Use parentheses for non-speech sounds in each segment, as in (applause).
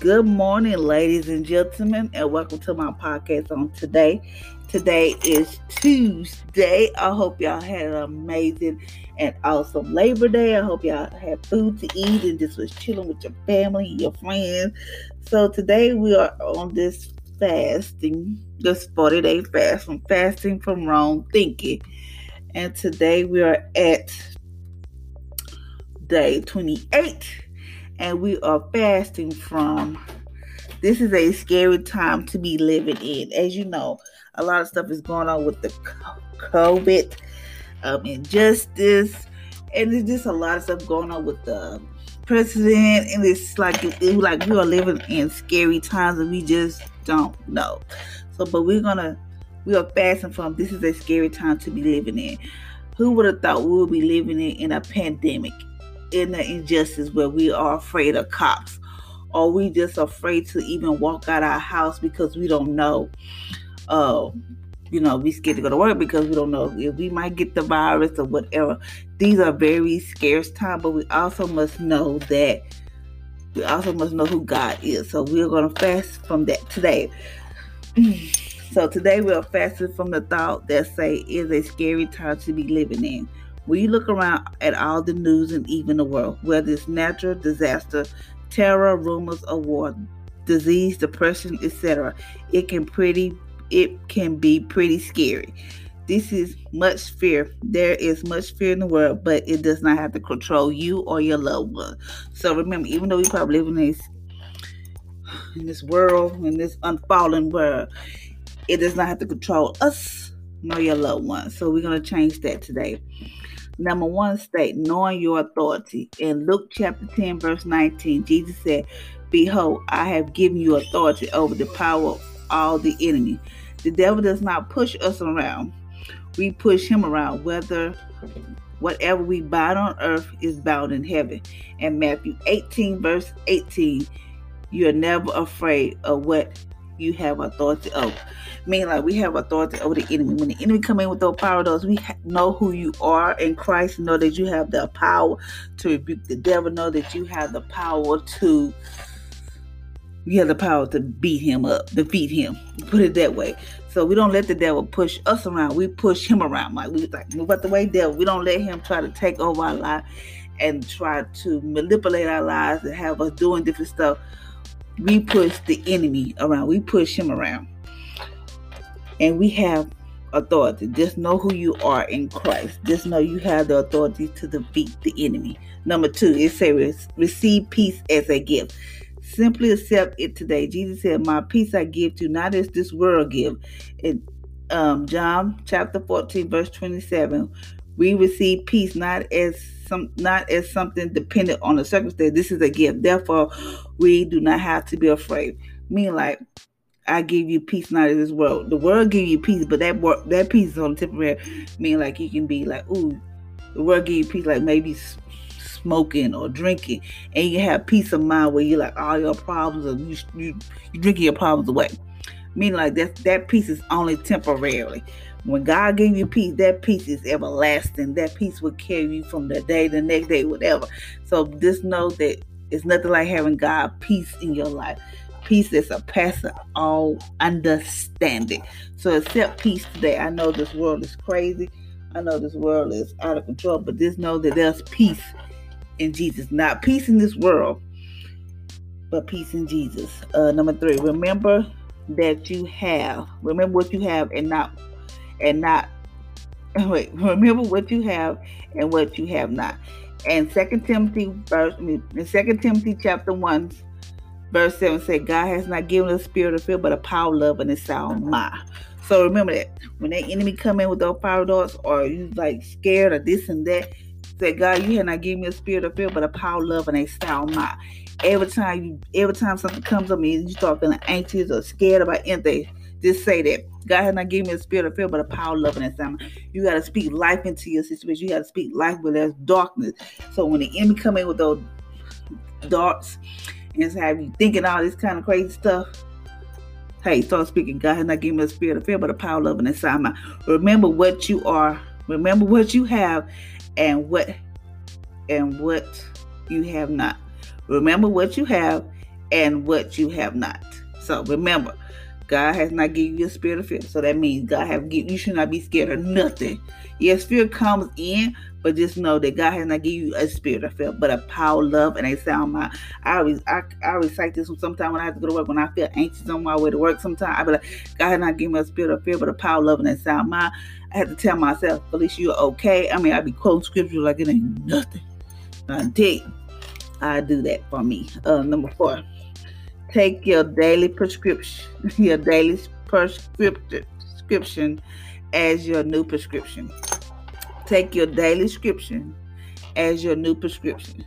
Good morning, ladies and gentlemen, and welcome to my podcast on today. Today is Tuesday. I hope y'all had an amazing and awesome Labor Day. I hope y'all had food to eat and just was chilling with your family, your friends. So today we are on this fasting, this 40 day fast from fasting from wrong thinking. And today we are at day 28 and we are fasting from. This is a scary time to be living in. As you know, a lot of stuff is going on with the COVID, um, injustice, and there's just a lot of stuff going on with the president. And it's like it, like we are living in scary times, and we just don't know. So, but we're gonna we are fasting from. This is a scary time to be living in. Who would have thought we would be living in, in a pandemic? In the injustice where we are afraid of cops or we just afraid to even walk out our house because we don't know uh you know we scared to go to work because we don't know if we might get the virus or whatever. These are very scarce times but we also must know that we also must know who god is. So we're going to fast from that today. (clears throat) So today we're fasting from the thought that say is a scary time to be living in when you look around at all the news and even the world, whether it's natural disaster, terror, rumors of war, disease, depression, etc., it can pretty it can be pretty scary. This is much fear. There is much fear in the world, but it does not have to control you or your loved one. So remember, even though we probably live in this in this world, in this unfallen world, it does not have to control us nor your loved one. So we're gonna change that today. Number one state, knowing your authority. In Luke chapter 10, verse 19, Jesus said, Behold, I have given you authority over the power of all the enemy. The devil does not push us around. We push him around, whether whatever we bind on earth is bound in heaven. And Matthew 18, verse 18, you're never afraid of what you have authority over. Meaning, like we have authority over the enemy. When the enemy come in with those power, those we know who you are in Christ. Know that you have the power to rebuke the devil. Know that you have the power to. You have the power to beat him up, defeat him. Put it that way. So we don't let the devil push us around. We push him around. Like we like move out the way, devil. We don't let him try to take over our life and try to manipulate our lives and have us doing different stuff we push the enemy around. We push him around. And we have authority. Just know who you are in Christ. Just know you have the authority to defeat the enemy. Number two, it says receive peace as a gift. Simply accept it today. Jesus said, My peace I give to you, not as this world give. In um, John chapter 14, verse 27, we receive peace not as some not as something dependent on the circumstance. This is a gift. Therefore, we do not have to be afraid. Mean like I give you peace not in this world. The world give you peace, but that work that peace is on temporary. Mean like you can be like, ooh, the world give you peace like maybe smoking or drinking, and you have peace of mind where you're like all your problems are you you, you drinking your problems away. Meaning like that that peace is only temporarily. When God gave you peace, that peace is everlasting. That peace will carry you from the day, the next day, whatever. So just know that it's nothing like having God peace in your life. Peace that surpasses all understanding. So accept peace today. I know this world is crazy, I know this world is out of control, but just know that there's peace in Jesus. Not peace in this world, but peace in Jesus. Uh, number three, remember that you have. Remember what you have and not and not (laughs) wait, remember what you have and what you have not. And Second Timothy verse in Second Timothy chapter one, verse seven say, God has not given us a spirit of fear, but a power, love, and a sound mind. So remember that when that enemy come in with those fire darts, or you like scared or this and that, say, God, you have not given me a spirit of fear, but a power, love, and a sound mind. Every time you, every time something comes up me, you start feeling anxious or scared about anything. Just say that God has not given me a spirit of fear, but a power, love, and a. You got to speak life into your situation. You got to speak life where there's darkness. So when the enemy come in with those darts and have you thinking all this kind of crazy stuff, Hey, start speaking. God has not given me a spirit of fear, but a power, love, and a. Remember what you are. Remember what you have, and what and what you have not. Remember what you have and what you have not. So remember, God has not given you a spirit of fear. So that means God have given you should not be scared of nothing. Yes, fear comes in, but just know that God has not given you a spirit of fear, but a power, love, and a sound mind. I always I, I recite this sometimes when I have to go to work, when I feel anxious on my way to work, sometimes I be like, God has not given me a spirit of fear, but a power, love, and a sound mind. I have to tell myself, Felicia, you're okay. I mean, I be quoting scripture like it ain't nothing. Until I do that for me. Uh, number four, take your daily prescription, (laughs) your daily prescription as your new prescription. Take your daily prescription as your new prescription.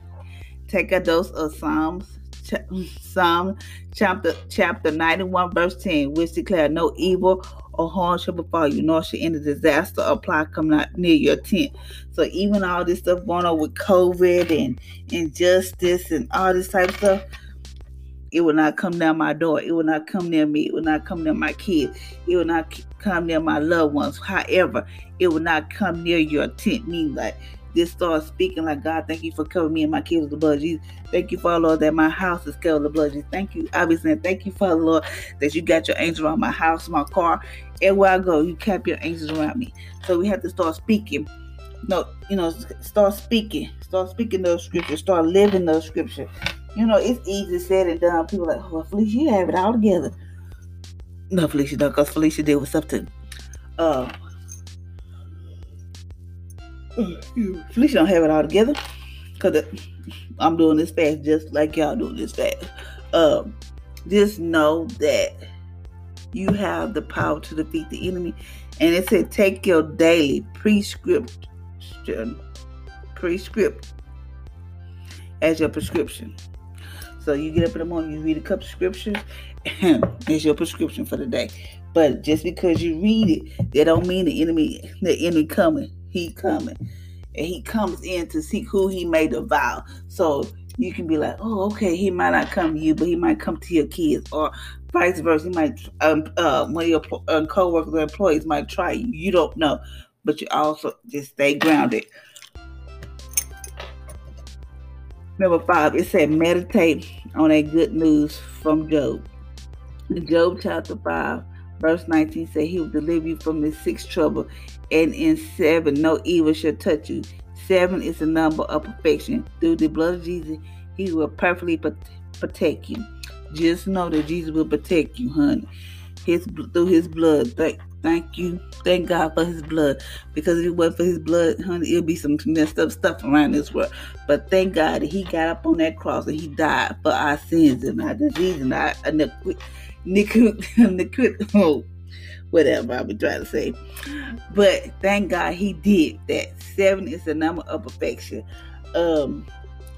Take a dose of Psalms, (laughs) Psalm chapter chapter 91, verse 10, which declare no evil or harm shall befall you, nor shall any disaster plot come not near your tent. So even all this stuff going on with COVID and injustice and all this type of stuff, it will not come down my door. It will not come near me. It will not come near my kids. It will not come near my loved ones. However, it will not come near your tent. Mean like just start speaking like God, thank you for covering me and my kids with the blood Jesus. Thank you, Father Lord, that my house is covered with the blood Jesus. Thank you. I be saying, thank you, Father Lord, that you got your angels around my house, my car. Everywhere I go, you kept your angels around me. So we have to start speaking. No, you know, start speaking. Start speaking those scriptures. Start living those scriptures. You know, it's easy said and done. People like, well, Felicia, you have it all together. No, Felicia, don't, because Felicia did with something. Uh, Felicia don't have it all together. Because I'm doing this fast just like y'all doing this fast. Um, just know that you have the power to defeat the enemy. And it said, take your daily prescription, prescript as your prescription. So you get up in the morning, you read a couple scriptures, and (laughs) it's your prescription for the day. But just because you read it, that don't mean the enemy, the enemy coming. He coming. And he comes in to seek who he may devour. So you can be like, oh, okay, he might not come to you, but he might come to your kids, or vice versa. He might, um, uh, one of your uh, co-workers or employees might try you. You don't know, but you also just stay grounded. Number five, it said meditate on a good news from Job. Job chapter 5, verse 19 said he will deliver you from the sixth trouble, and in seven no evil shall touch you. Seven is the number of perfection. Through the blood of Jesus, he will perfectly protect you. Just know that Jesus will protect you, honey. His through his blood. Thank, thank you. Thank God for his blood. Because if it wasn't for his blood, honey, it'd be some messed up stuff around this world. But thank God he got up on that cross and he died for our sins and our disease and our iniquity. (laughs) Oh, whatever I've been trying to say. But thank God he did that. Seven is the number of perfection. Um,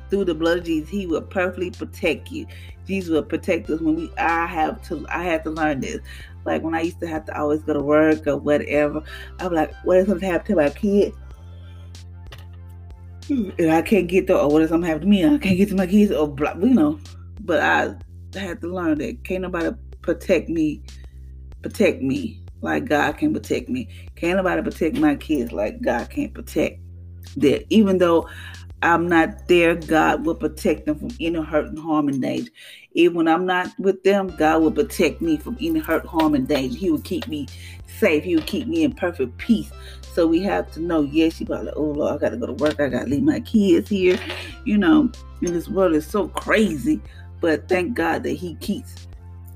through the blood of Jesus, He will perfectly protect you. Jesus will protect us when we. I have to. I had to learn this. Like when I used to have to always go to work or whatever. I'm like, what if something happened to my kid? And I can't get there, or what if something happened to me? I can't get to my kids, or blah, you know. But I had to learn that can't nobody protect me, protect me like God can protect me. Can't nobody protect my kids like God can't protect that. Even though I'm not there, God will protect them from any hurt and harm and danger. Even when I'm not with them, God will protect me from any hurt, harm, and danger. He will keep me safe. He will keep me in perfect peace. So we have to know, yes, you probably, oh Lord, I gotta go to work, I gotta leave my kids here. You know, and this world is so crazy. But thank God that He keeps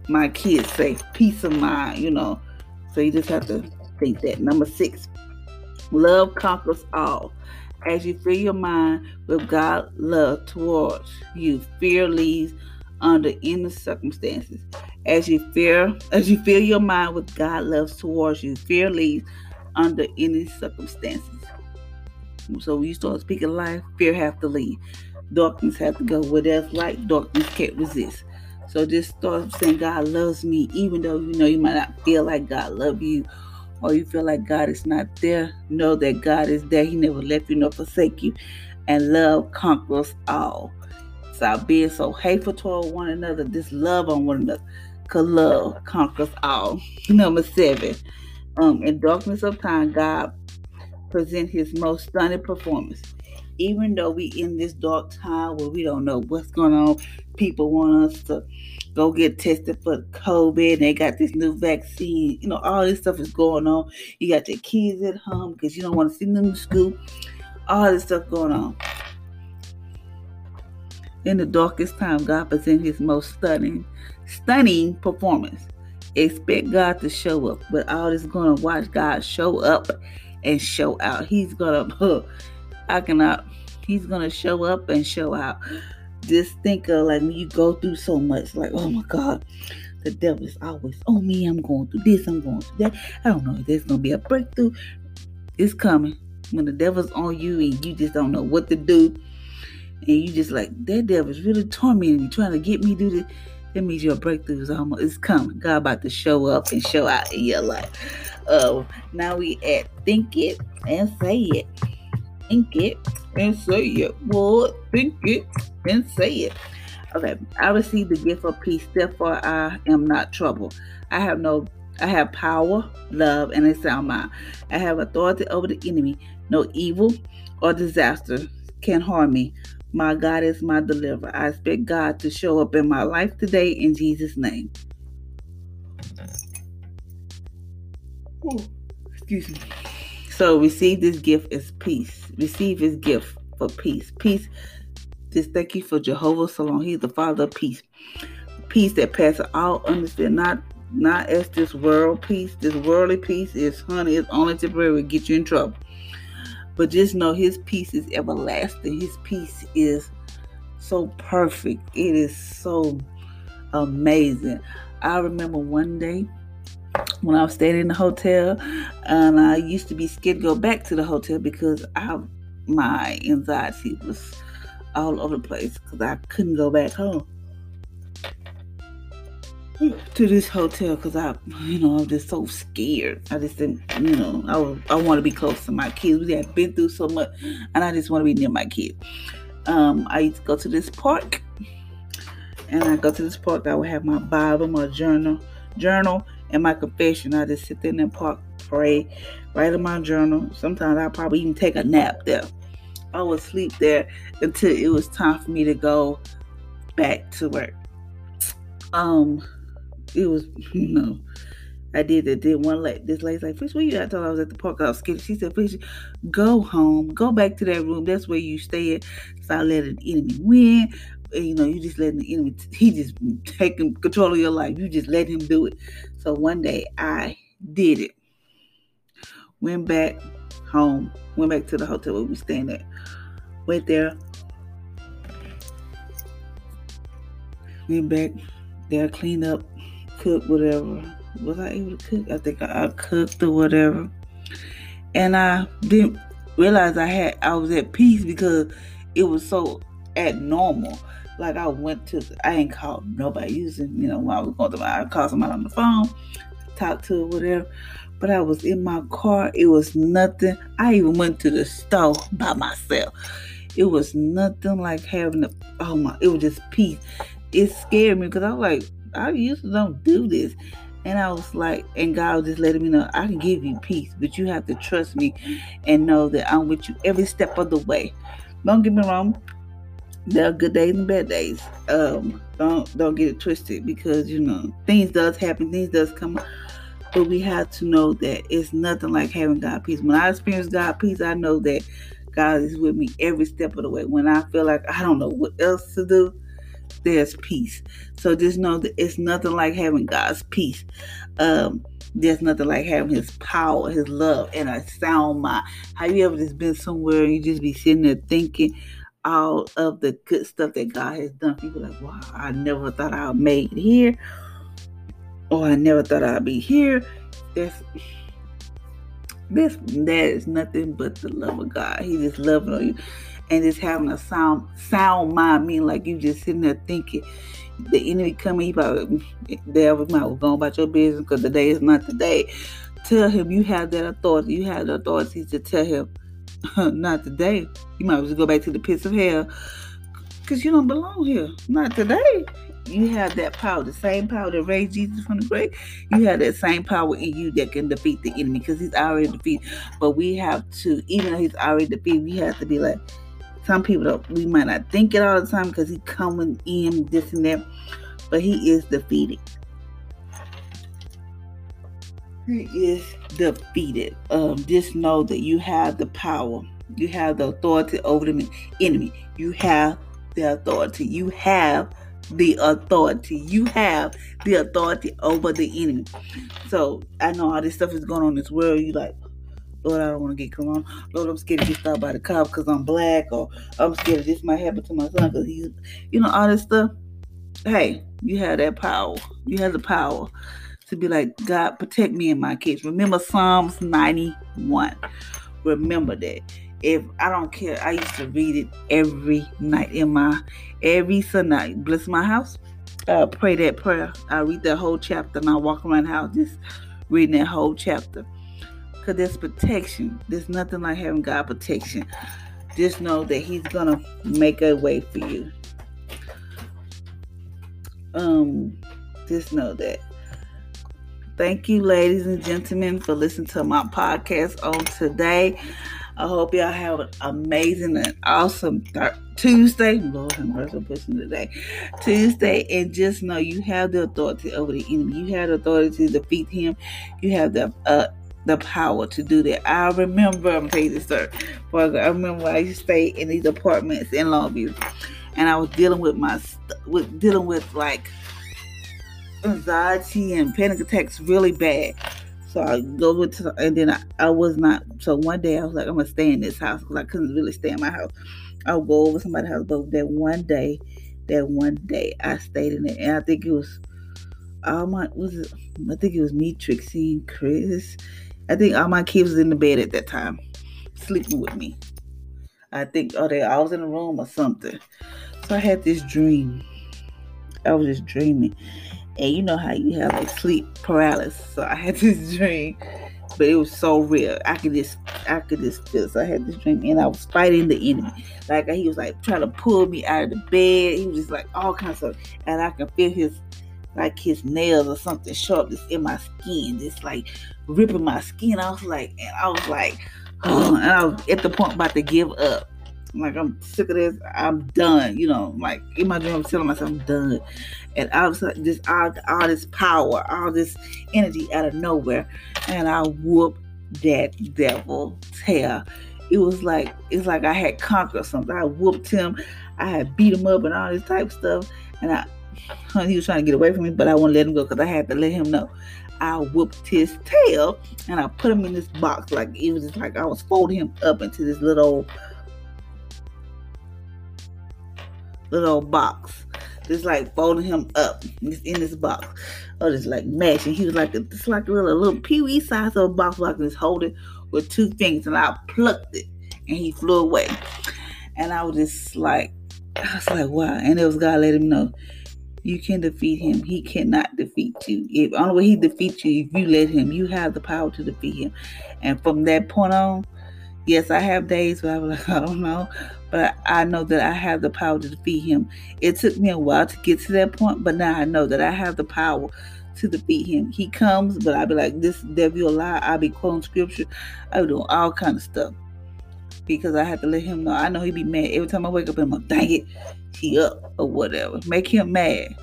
my kids safe, peace of mind, you know. So you just have to think that. Number six, love conquers all. As you fill your mind with God's love towards you, fear leaves under any circumstances. As you fear, as you fill your mind with God loves towards you, fear leaves under any circumstances. So when you start speaking life, fear have to leave. Darkness have to go. Where there's light, darkness can't resist. So just start saying God loves me, even though you know you might not feel like God love you, or you feel like God is not there. Know that God is there. He never left you nor forsake you, and love conquers all. Stop being so hateful toward one another. Just love on one another. Cause love conquers all. (laughs) Number seven. Um, in darkness of time, God present his most stunning performance. Even though we in this dark time where we don't know what's going on, people want us to go get tested for COVID. They got this new vaccine. You know, all this stuff is going on. You got your kids at home because you don't want to send them to school. All this stuff going on. In the darkest time, God present his most stunning, stunning performance. Expect God to show up, but all this gonna watch God show up and show out. He's gonna, (laughs) I cannot, he's gonna show up and show out. Just think of like when you go through so much, like, oh my God, the devil is always on me. I'm going through this, I'm going through that. I don't know if there's gonna be a breakthrough. It's coming. When the devil's on you and you just don't know what to do, and you just like, that devil's really tormenting me, trying to get me to do this. That means your breakthrough is almost it's coming. God about to show up and show out in your life. Uh, now we at think it and say it. Think it and say it. What? Think it and say it. Okay, I received the gift of peace, therefore I am not troubled. I have no I have power, love, and a sound mind. I have authority over the enemy. No evil or disaster can harm me. My God is my deliverer. I expect God to show up in my life today in Jesus' name. Ooh, excuse me. So receive this gift as peace. Receive his gift for peace. Peace. Just thank you for Jehovah Shalom. He's the Father of peace. Peace that passes all understanding. Not not as this world peace. This worldly peace is honey. It's only temporary. Get you in trouble. But just know his peace is everlasting. His peace is so perfect. It is so amazing. I remember one day when I was staying in the hotel, and I used to be scared to go back to the hotel because I, my anxiety was all over the place because I couldn't go back home (sighs) to this hotel because I, you know, I'm just so scared. I just didn't, you know, I, was, I want to be close to my kids. We had been through so much, and I just want to be near my kids. Um, I used to go to this park, and I go to this park. I would have my Bible, my journal, journal, and my confession. I just sit there in the park, pray, write in my journal. Sometimes I probably even take a nap there. I would sleep there until it was time for me to go back to work. Um, it was, (laughs) you know, I did it. Did one like this lady's like, Fish, where you at? I told her I was at the park. I was scared. She said, Fish, go home. Go back to that room. That's where you stay at. Stop letting the enemy win. And, you know, you just letting the enemy, he just taking control of your life. You just let him do it. So one day I did it. Went back home. Went back to the hotel where we staying at. Went there. Went back there, cleaned up cook whatever. Was I able to cook? I think I, I cooked or whatever. And I didn't realize I had I was at peace because it was so abnormal. Like I went to, I ain't called nobody using, you know, while I was going to my, I called somebody on the phone, talk to whatever. But I was in my car. It was nothing. I even went to the store by myself. It was nothing like having a, oh my, it was just peace. It scared me because I was like, I usually don't do this. And I was like, and God was just letting me know, I can give you peace, but you have to trust me and know that I'm with you every step of the way. Don't get me wrong. There are good days and bad days. Um, don't don't get it twisted because you know things does happen, things does come But we have to know that it's nothing like having God peace. When I experience God peace, I know that God is with me every step of the way. When I feel like I don't know what else to do, there's peace. So just know that it's nothing like having God's peace. Um, there's nothing like having His power, His love, and a sound mind. Have you ever just been somewhere and you just be sitting there thinking all of the good stuff that God has done? People like, wow, I never thought I'd made it here, or I never thought I'd be here. That's this that is nothing but the love of God. He just loving on you. And just having a sound sound mind, mean like you just sitting there thinking the enemy coming, he probably devil might was going about your business because the day is not the day. Tell him you have that authority. You have the authority to tell him (laughs) not today. You might as well go back to the pits of hell because you don't belong here. Not today. You have that power, the same power that raised Jesus from the grave. You have that same power in you that can defeat the enemy because he's already defeated. But we have to, even though he's already defeated, we have to be like, some people don't, we might not think it all the time because he's coming in this and that, but he is defeated. He is defeated. Um, just know that you have the power. You have the authority over the enemy. You have the authority. You have the authority. You have the authority over the enemy. So I know all this stuff is going on in this world. You like, Lord, I don't want to get corona. Lord, I'm scared to get stopped by the cop because I'm black, or I'm scared this might happen to my son because he's, you know, all this stuff. Hey, you have that power. You have the power to be like, God, protect me and my kids. Remember Psalms 91. Remember that if I don't care, I used to read it every night in my every Sunday. Bless my house. Uh, pray that prayer. I read that whole chapter and I walk around the house just reading that whole chapter. Cause there's protection. There's nothing like having God protection. Just know that He's gonna make a way for you. Um, just know that. Thank you, ladies and gentlemen, for listening to my podcast on today. I hope y'all have an amazing and awesome th- Tuesday. Lord have mercy, pushing today. Tuesday, and just know you have the authority over the enemy. You have the authority to defeat him. You have the uh, the power to do that. I remember, I'm telling you. I remember I used to stay in these apartments in Longview, and I was dealing with my with dealing with like anxiety and panic attacks really bad. So I go into, and then I, I was not. So one day I was like, I'm gonna stay in this house because I couldn't really stay in my house. I'll go over somebody's house, but that one day, that one day I stayed in it, and I think it was all my was it. I think it was me, Trixie, and Chris. I think all my kids was in the bed at that time, sleeping with me. I think, oh, they I was in the room or something. So I had this dream. I was just dreaming, and you know how you have like sleep paralysis. So I had this (laughs) dream, but it was so real. I could just, I could just feel. So I had this dream, and I was fighting the enemy. Like he was like trying to pull me out of the bed. He was just like all kinds of, and I can feel his, like his nails or something sharp just in my skin, just like ripping my skin. I was like, and I was like, oh, (sighs) and I was at the point about to give up. Like I'm sick of this. I'm done. You know, like in my dream, I'm telling myself I'm done. And I was like, just all, all this power, all this energy out of nowhere, and I whooped that devil tail. It was like it's like I had conquered something. I whooped him. I had beat him up and all this type of stuff. And I, he was trying to get away from me, but I wouldn't let him go because I had to let him know. I whooped his tail and I put him in this box. Like it was just like I was folding him up into this little little box. Just like folding him up in this box. Oh, just like mashing. He was like a, it's like a little, little pee-wee size of a box like this holding with two fingers and I plucked it and he flew away. And I was just like I was like, wow. And it was God letting me know you can defeat him. He cannot defeat you. If only way he defeats you if you let him. You have the power to defeat him. And from that point on, yes, I have days where I'm (laughs) like, I don't know, but I know that I have the power to defeat him. It took me a while to get to that point, but now I know that I have the power to defeat him. He comes, but I'll be like, this devil a lie. I'll be quoting scripture. I'll be doing all kind of stuff because I have to let him know. I know he'd be mad every time I wake up and I'm like, dang it, he up or whatever. Make him mad.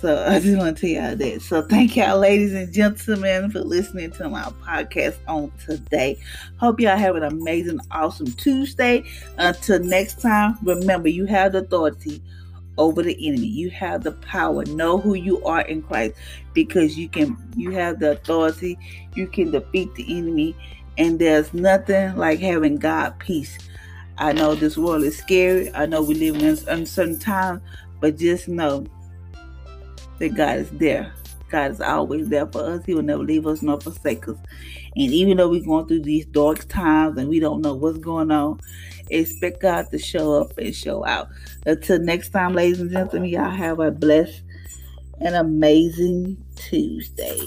So (laughs) I just want to tell y'all that. So thank y'all, ladies and gentlemen, for listening to my podcast on today. Hope y'all have an amazing, awesome Tuesday. Until next time, remember you have the authority over the enemy. You have the power. Know who you are in Christ because you can you have the authority. You can defeat the enemy and there's nothing like having God peace. I know this world is scary. I know we live in uncertain times, but just know that God is there. God is always there for us. He will never leave us nor forsake us. And even though we're going through these dark times and we don't know what's going on, expect God to show up and show out. Until next time, ladies and gentlemen, y'all have a blessed and amazing Tuesday.